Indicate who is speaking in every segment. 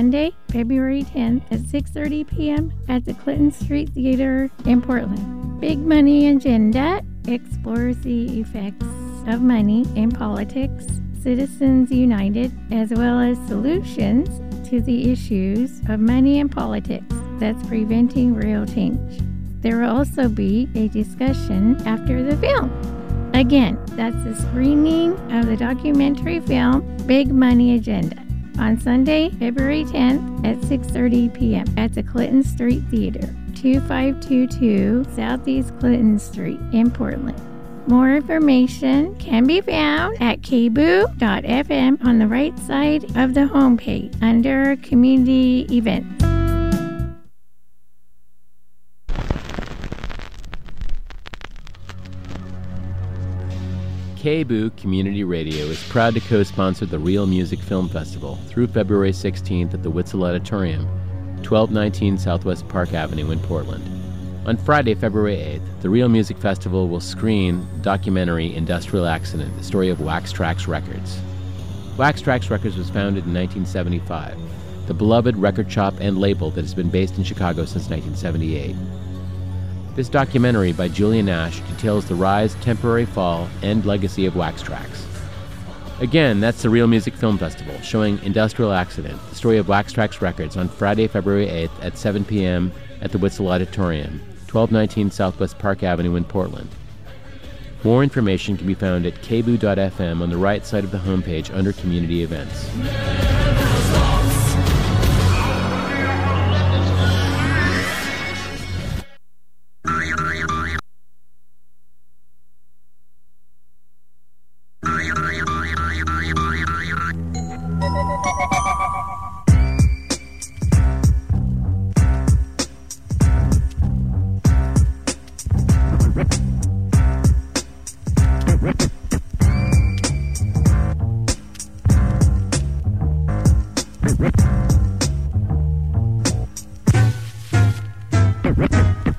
Speaker 1: Monday, February 10th at 6:30 p.m. at the Clinton Street Theater in Portland. Big Money Agenda explores the effects of money in politics, Citizens United, as well as solutions to the issues of money and politics that's preventing real change. There will also be a discussion after the film. Again, that's the screening of the documentary film Big Money Agenda on Sunday, February 10th at 6:30 p.m. at the Clinton Street Theater, 2522 Southeast Clinton Street in Portland. More information can be found at kboo.fm on the right side of the homepage under Community Events.
Speaker 2: KBOO Community Radio is proud to co sponsor the Reel Music Film Festival through February 16th at the Whitsell Auditorium, 1219 Southwest Park Avenue in Portland. On Friday, February 8th, the Reel Music Festival will screen documentary Industrial Accident, the story of Wax Trax Records. Wax Trax Records was founded in 1975, the beloved record shop and label that has been based in Chicago since 1978. This documentary by Julia Nash details the rise, temporary fall, and legacy of Wax Trax. Again, that's the Reel Music Film Festival, showing Industrial Accident, the story of Wax Trax Records, on Friday, February 8th at 7 p.m. at the Whitsell Auditorium, 1219 Southwest Park Avenue in Portland. More information can be found at kboo.fm on the right side of the homepage under Community Events.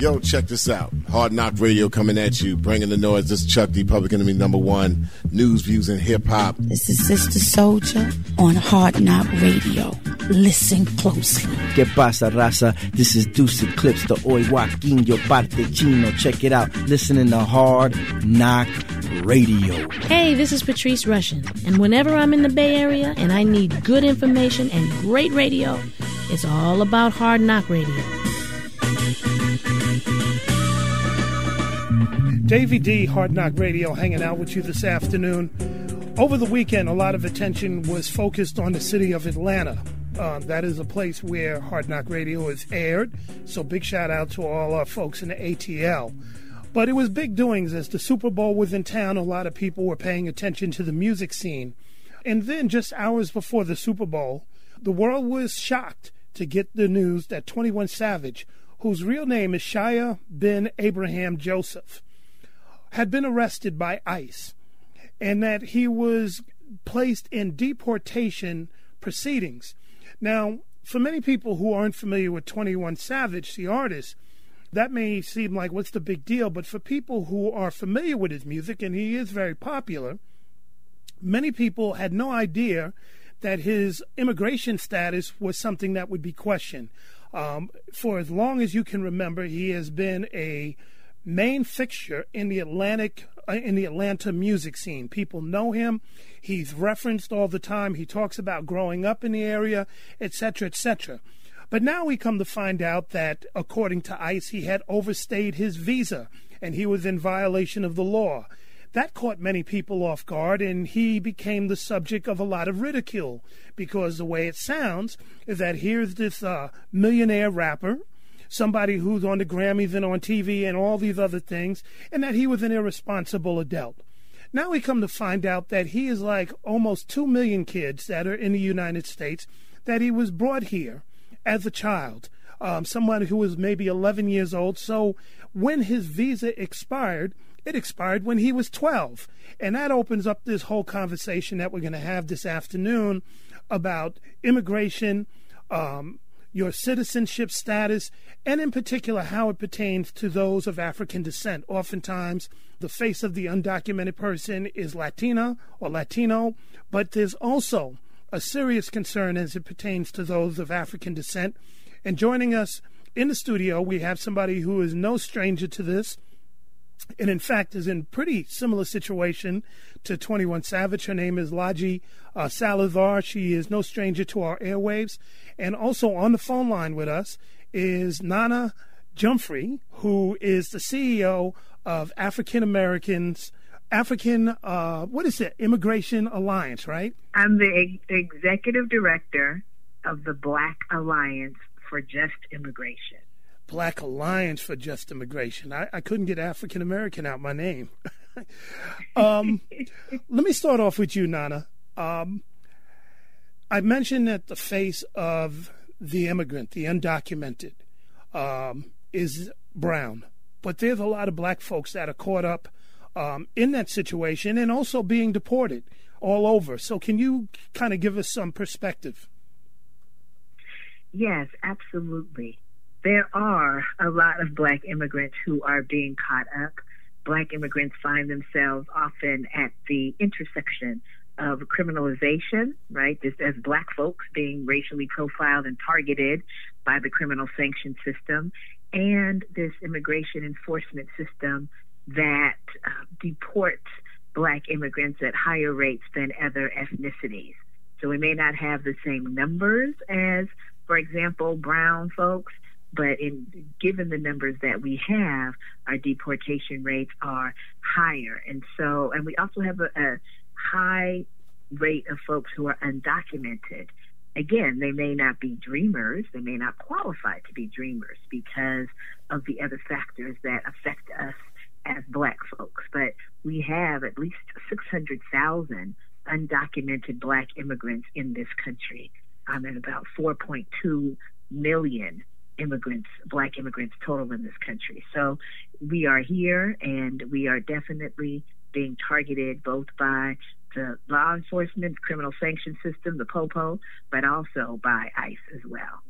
Speaker 3: Yo, check this out. Hard Knock Radio coming at you, bringing the noise. This is Chuck D, Public Enemy number one. News, views, and hip hop.
Speaker 4: This is Sister Souljah on Hard Knock Radio. Listen closely.
Speaker 5: ¿Qué pasa, raza? This is Deuce Eclipse, the Oi Joaquin, yo parte chino. Check it out. Listening to Hard Knock Radio.
Speaker 6: Hey, this is Patrice Russian, and whenever I'm in the Bay Area and I need good information and great radio, it's all about Hard Knock Radio.
Speaker 7: Davey D, Hard Knock Radio, hanging out with you this afternoon. Over the weekend, a lot of attention was focused on the city of Atlanta. Uh, that is a place where Hard Knock Radio is aired, so big shout out to all our folks in the ATL. But it was big doings as the Super Bowl was in town. A lot of people were paying attention to the music scene. And then, just hours before the Super Bowl, the world was shocked to get the news that 21 Savage, whose real name is Shéyaa bin Abraham Joseph, had been arrested by ICE and that he was placed in deportation proceedings. Now, for many people who aren't familiar with 21 Savage, the artist, that may seem like what's the big deal, but for people who are familiar with his music, and he is very popular, many people had no idea that his immigration status was something that would be questioned. Um, for as long as you can remember, he has been a main fixture in the Atlantic uh, in the Atlanta music scene. People know him. He's referenced all the time. He talks about growing up in the area, etc., etc. But now we come to find out that, according to ICE, he had overstayed his visa and he was in violation of the law. That caught many people off guard, and he became the subject of a lot of ridicule because the way it sounds is that here's this uh, millionaire rapper somebody who's on the Grammys and on TV and all these other things, and that he was an irresponsible adult. Now we come to find out that he is like almost 2 million kids that are in the United States, that he was brought here as a child, um, someone who was maybe 11 years old. So when his visa expired, it expired when he was 12. And that opens up this whole conversation that we're going to have this afternoon about immigration, um, your citizenship status, and in particular how it pertains to those of African descent. Oftentimes, the face of the undocumented person is Latina or Latino, but there's also a serious concern as it pertains to those of African descent. And joining us in the studio, we have somebody who is no stranger to this and in fact is in pretty similar situation to 21 Savage. Her name is Laji uh. She is no stranger to our airwaves. And also on the phone line with us is Nana Gyamfi, who is the CEO of African Americans. African, uh, what is it? Immigration Alliance, right?
Speaker 8: I'm the executive director of the Black Alliance for Just Immigration.
Speaker 7: Black Alliance for Just Immigration. I, I couldn't get African American out my name. um, let me start off with you, Nana. Um, I mentioned that the face of the immigrant, the undocumented, um, is brown, but there's a lot of black folks that are caught up um, in that situation and also being deported all over. So, can you kind of give us some perspective?
Speaker 8: Yes, absolutely there are a lot of black immigrants who are being caught up. Black immigrants find themselves often at the intersection of criminalization, right? Just as black folks being racially profiled and targeted by the criminal sanction system, and this immigration enforcement system that uh, deports black immigrants at higher rates than other ethnicities. So we may not have the same numbers as, for example, brown folks, but in given the numbers that we have, our deportation rates are higher, and so and we also have a, a high rate of folks who are undocumented. Again, they may not be dreamers, they may not qualify to be dreamers because of the other factors that affect us as black folks. But we have at least 600,000 undocumented black immigrants in this country, um, and about 4.2 million immigrants, black immigrants total in this country. So we are here and we are definitely being targeted both by the law enforcement, criminal sanction system, the POPO, but also by ICE as well.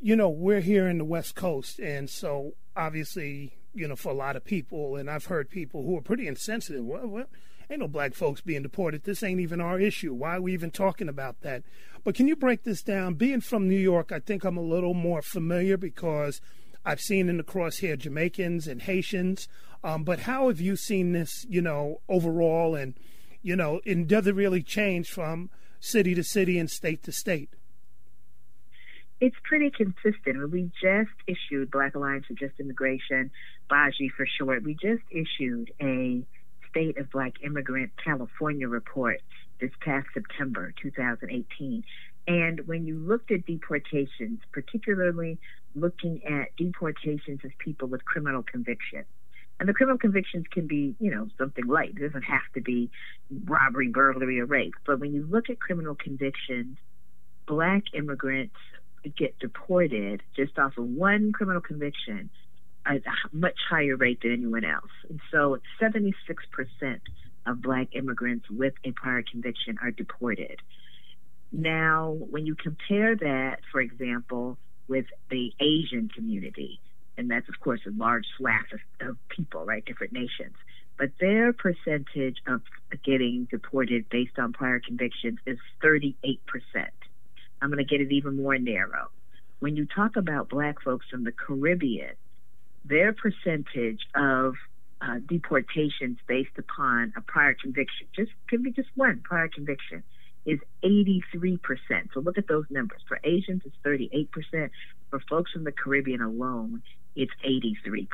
Speaker 7: You know, we're here in the West Coast, and so obviously, you know, for a lot of people, and I've heard people who are pretty insensitive. Well, well Ain't no black folks being deported. This ain't even our issue. Why are we even talking about that? But can you break this down? Being from New York, I think I'm a little more familiar because I've seen in the crosshair Jamaicans and Haitians. Um, but how have you seen this, you know, overall? And, you know, and does it really change from city to city and state to state?
Speaker 8: It's pretty consistent. We just issued Black Alliance for Just Immigration, BAJI for short. We just issued a State of Black Immigrant California report this past September 2018. And when you looked at deportations, particularly looking at deportations of people with criminal convictions, and the criminal convictions can be, you know, something light. It doesn't have to be robbery, burglary, or rape. But when you look at criminal convictions, black immigrants get deported just off of one criminal conviction at a much higher rate than anyone else. And so 76% of black immigrants with a prior conviction are deported. Now, when you compare that, for example, with the Asian community, and that's, of course, a large swath of, of people, right, different nations, but their percentage of getting deported based on prior convictions is 38%. I'm going to get it even more narrow. When you talk about black folks from the Caribbean, their percentage of uh, deportations based upon a prior conviction, just could be just one prior conviction, is 83%. So look at those numbers. For Asians, it's 38%. For folks from the Caribbean alone, it's 83%.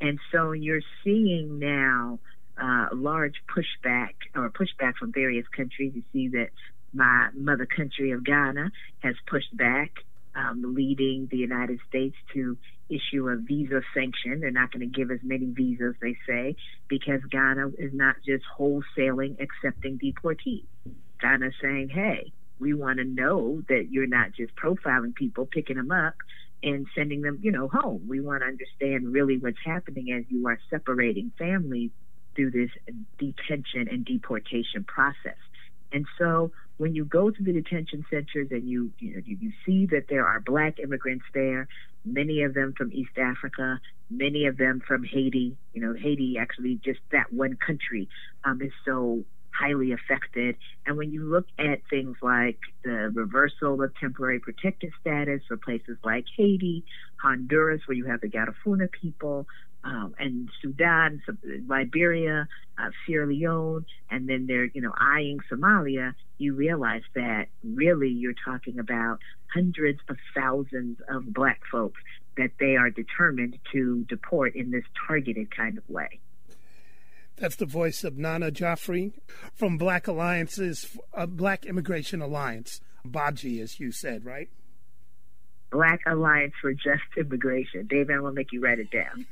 Speaker 8: And so you're seeing now uh, large pushback or pushback from various countries. You see that my mother country of Ghana has pushed back um, leading the United States to issue a visa sanction. They're not going to give as many visas, they say, because Ghana is not just wholesaling accepting deportees. Ghana's saying, hey, we want to know that you're not just profiling people, picking them up, and sending them, you know, home. We want to understand really what's happening as you are separating families through this detention and deportation process. And so when you go to the detention centers and you you, know, you see that there are black immigrants there, many of them from East Africa, many of them from Haiti. You know, Haiti actually just that one country um, is so highly affected. And when you look at things like the reversal of temporary protected status for places like Haiti, Honduras, where you have the Garifuna people, um, and Sudan, Liberia, uh, Sierra Leone, and then they're you know eyeing Somalia, you realize that really you're talking about hundreds of thousands of black folks that they are determined to deport in this targeted kind of way.
Speaker 7: That's the voice of Nana Gyamfi from Black Alliances, uh, Black Immigration Alliance, BAJI, as you said, right?
Speaker 8: Black Alliance for Just Immigration. David, I'm gonna make you write it down.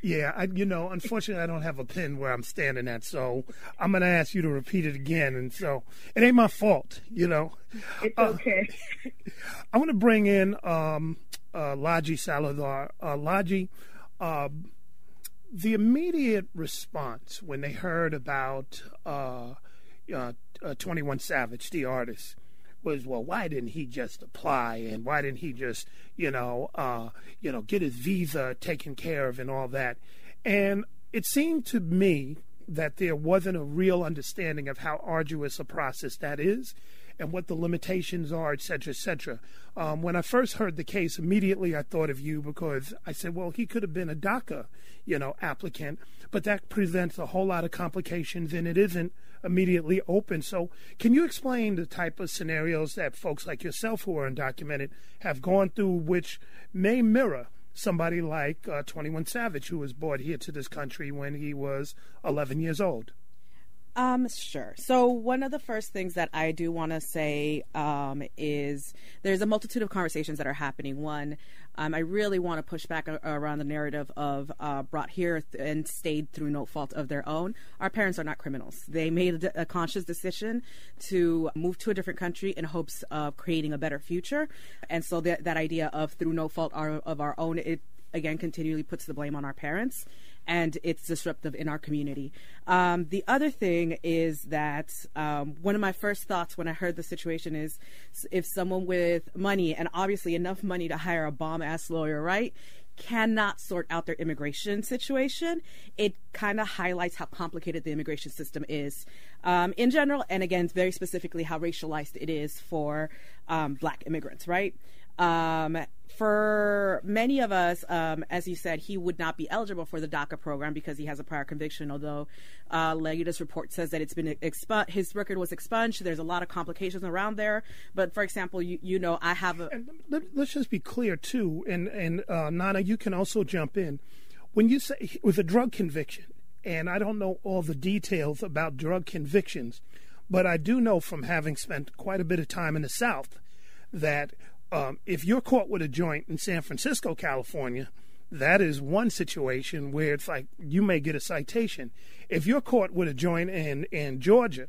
Speaker 7: yeah, I, you know, unfortunately, I don't have a pen where I'm standing at, so I'm gonna ask you to repeat it again. And so it ain't my fault, you know.
Speaker 8: It's uh, okay.
Speaker 7: Uh, I want to bring in um, uh, Laji Salazar. Uh, Laji, uh, the immediate response when they heard about uh, uh, uh, 21 Savage, the artist, was, well, why didn't he just apply and why didn't he just, you know, uh, you know, get his visa taken care of and all that? And it seemed to me that there wasn't a real understanding of how arduous a process that is and what the limitations are, et cetera, et cetera. Um, when I first heard the case, immediately I thought of you because I said, well, he could have been a DACA, you know, applicant, but that presents a whole lot of complications and it isn't immediately open. So, can you explain the type of scenarios that folks like yourself who are undocumented have gone through, which may mirror somebody like uh, 21 Savage, who was brought here to this country when he was 11 years old?
Speaker 9: Um, sure. So one of the first things that I do want to say um, is there's a multitude of conversations that are happening. One, um, I really want to push back around the narrative of uh, brought here th- and stayed through no fault of their own. Our parents are not criminals. They made a, a conscious decision to move to a different country in hopes of creating a better future, and so that that idea of through no fault our, of our own, it again continually puts the blame on our parents and it's disruptive in our community. Um, the other thing is that um, one of my first thoughts when I heard the situation is if someone with money and obviously enough money to hire a bomb ass lawyer, right? cannot sort out their immigration situation, it kind of highlights how complicated the immigration system is um, in general, and again, very specifically how racialized it is for um, black immigrants, right? Um, for many of us, um, as you said, he would not be eligible for the DACA program because he has a prior conviction. Although uh, Leguda's report says that it's been expunged, his record was expunged. There's a lot of complications around there. But for example, you, you know, I have a.
Speaker 7: And let, us just be clear too, and and uh, Nana, you can also jump in when you say with a drug conviction, and I don't know all the details about drug convictions, but I do know from having spent quite a bit of time in the South that um, if you're caught with a joint in San Francisco, California, that is one situation where it's like you may get a citation. If you're caught with a joint in, in Georgia,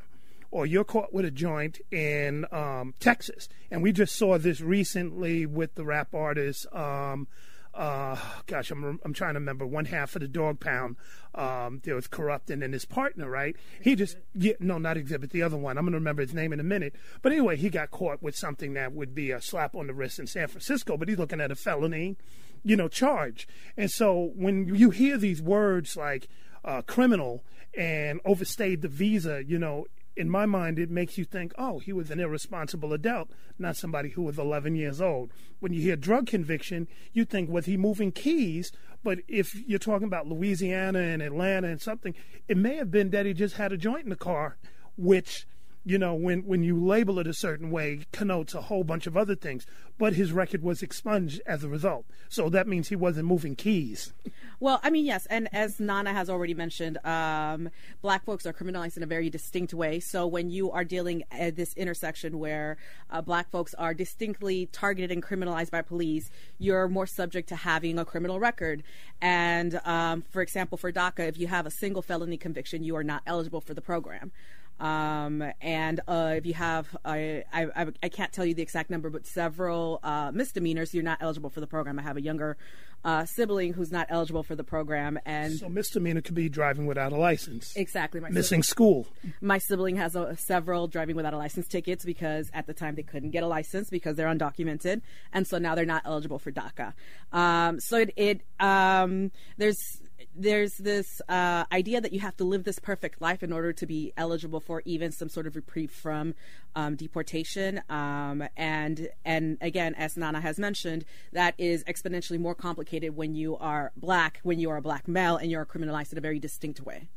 Speaker 7: or you're caught with a joint in um, Texas, and we just saw this recently with the rap artist um, uh, gosh, I'm I'm trying to remember one half of the Dogg Pound. Um, there was corrupting and his partner, right? He just yeah, no, not Xzibit the other one. I'm going to remember his name in a minute. But anyway, he got caught with something that would be a slap on the wrist in San Francisco, but he's looking at a felony, you know, charge. And so when you hear these words like uh, criminal and overstayed the visa, you know, in my mind, it makes you think, oh, he was an irresponsible adult, not somebody who was 11 years old. When you hear drug conviction, you think, was he moving keys? But if you're talking about Louisiana and Atlanta and something, it may have been that he just had a joint in the car, which you know, when, when you label it a certain way, connotes a whole bunch of other things. But his record was expunged as a result. So that means he wasn't moving keys.
Speaker 9: Well, I mean, yes. And as Nana has already mentioned, um, black folks are criminalized in a very distinct way. So when you are dealing at this intersection where uh, black folks are distinctly targeted and criminalized by police, you're more subject to having a criminal record. And um, for example, for DACA, if you have a single felony conviction, you are not eligible for the program. Um, and uh, if you have, I, I, I, can't tell you the exact number, but several uh, misdemeanors, you're not eligible for the program. I have a younger uh, sibling who's not eligible for the program, and
Speaker 7: so misdemeanor could be driving without a license.
Speaker 9: Exactly,
Speaker 7: my missing sibling, school.
Speaker 9: My sibling has a, several driving without a license tickets because at the time they couldn't get a license because they're undocumented, and so now they're not eligible for DACA. Um, so it, it um, there's there's this uh, idea that you have to live this perfect life in order to be eligible for even some sort of reprieve from um, deportation. Um, and and again, as Nana has mentioned, that is exponentially more complicated when you are black, when you are a black male, and you're criminalized in a very distinct way.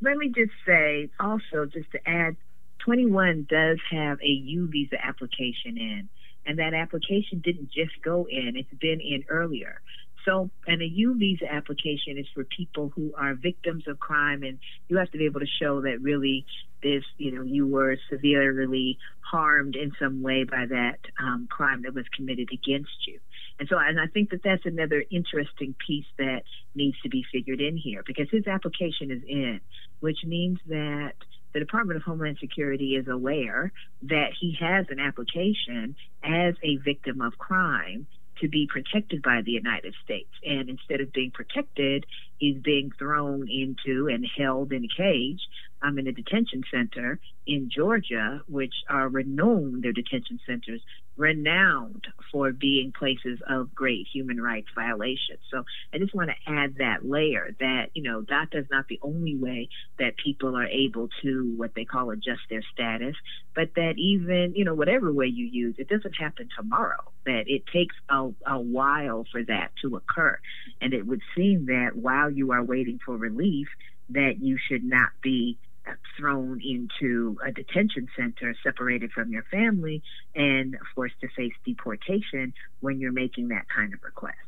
Speaker 8: Let me just say, also, just to add, 21 does have a U visa application in, and that application didn't just go in; it's been in earlier. So, and a U visa application is for people who are victims of crime, and you have to be able to show that really this, you know, you were severely harmed in some way by that um, crime that was committed against you. And so, and I think that that's another interesting piece that needs to be figured in here because his application is in, which means that the Department of Homeland Security is aware that he has an application as a victim of crime to be protected by the United States. And instead of being protected, he's being thrown into and held in a cage um, in a detention center in Georgia, which are renowned, their detention centers, renowned for being places of great human rights violations. So I just want to add that layer that, you know, DACA is not the only way that people are able to what they call adjust their status, but that even, you know, whatever way you use, it doesn't happen tomorrow, that it takes a, a while for that to occur. And it would seem that while you are waiting for relief, that you should not be thrown into a detention center separated from your family and forced to face deportation when you're making that kind of request.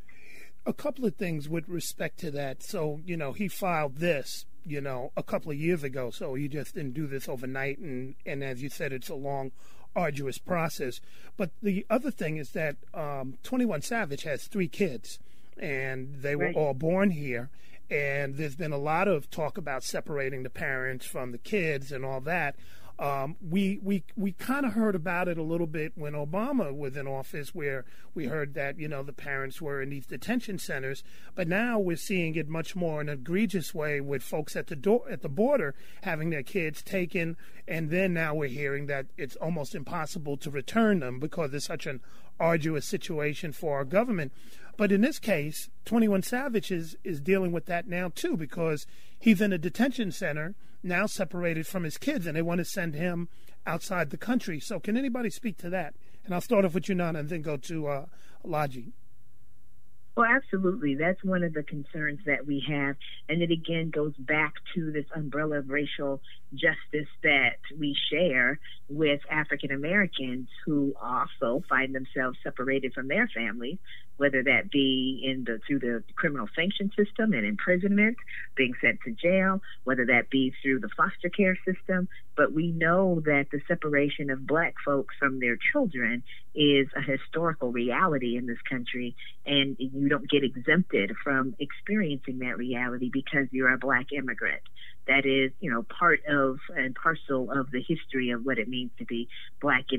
Speaker 7: A couple of things with respect to that. So, you know, he filed this, you know, a couple of years ago. So he just didn't do this overnight. And, and as you said, it's a long, arduous process. But the other thing is that um, 21 Savage has three kids, and they were right. all born here and there's been a lot of talk about separating the parents from the kids and all that. Um, we we we kind of heard about it a little bit when Obama was in office, where we heard that you know the parents were in these detention centers, but now we're seeing it much more in an egregious way with folks at the door at the border having their kids taken, and then now we're hearing that it's almost impossible to return them because it's such an arduous situation for our government. But in this case, 21 Savage is, is dealing with that now too because he's in a detention center now separated from his kids and they want to send him outside the country. So can anybody speak to that? And I'll start off with you, Nana, and then go to uh, Laji.
Speaker 8: Well, absolutely. That's one of the concerns that we have. And it again goes back to this umbrella of racial justice that we share with African Americans who also find themselves separated from their families, whether that be in the through the criminal sanction system and imprisonment, being sent to jail, whether that be through the foster care system. But we know that the separation of black folks from their children is a historical reality in this country, and you don't get exempted from experiencing that reality because you're a black immigrant that is, you know, part of and parcel of the history of what it means to be black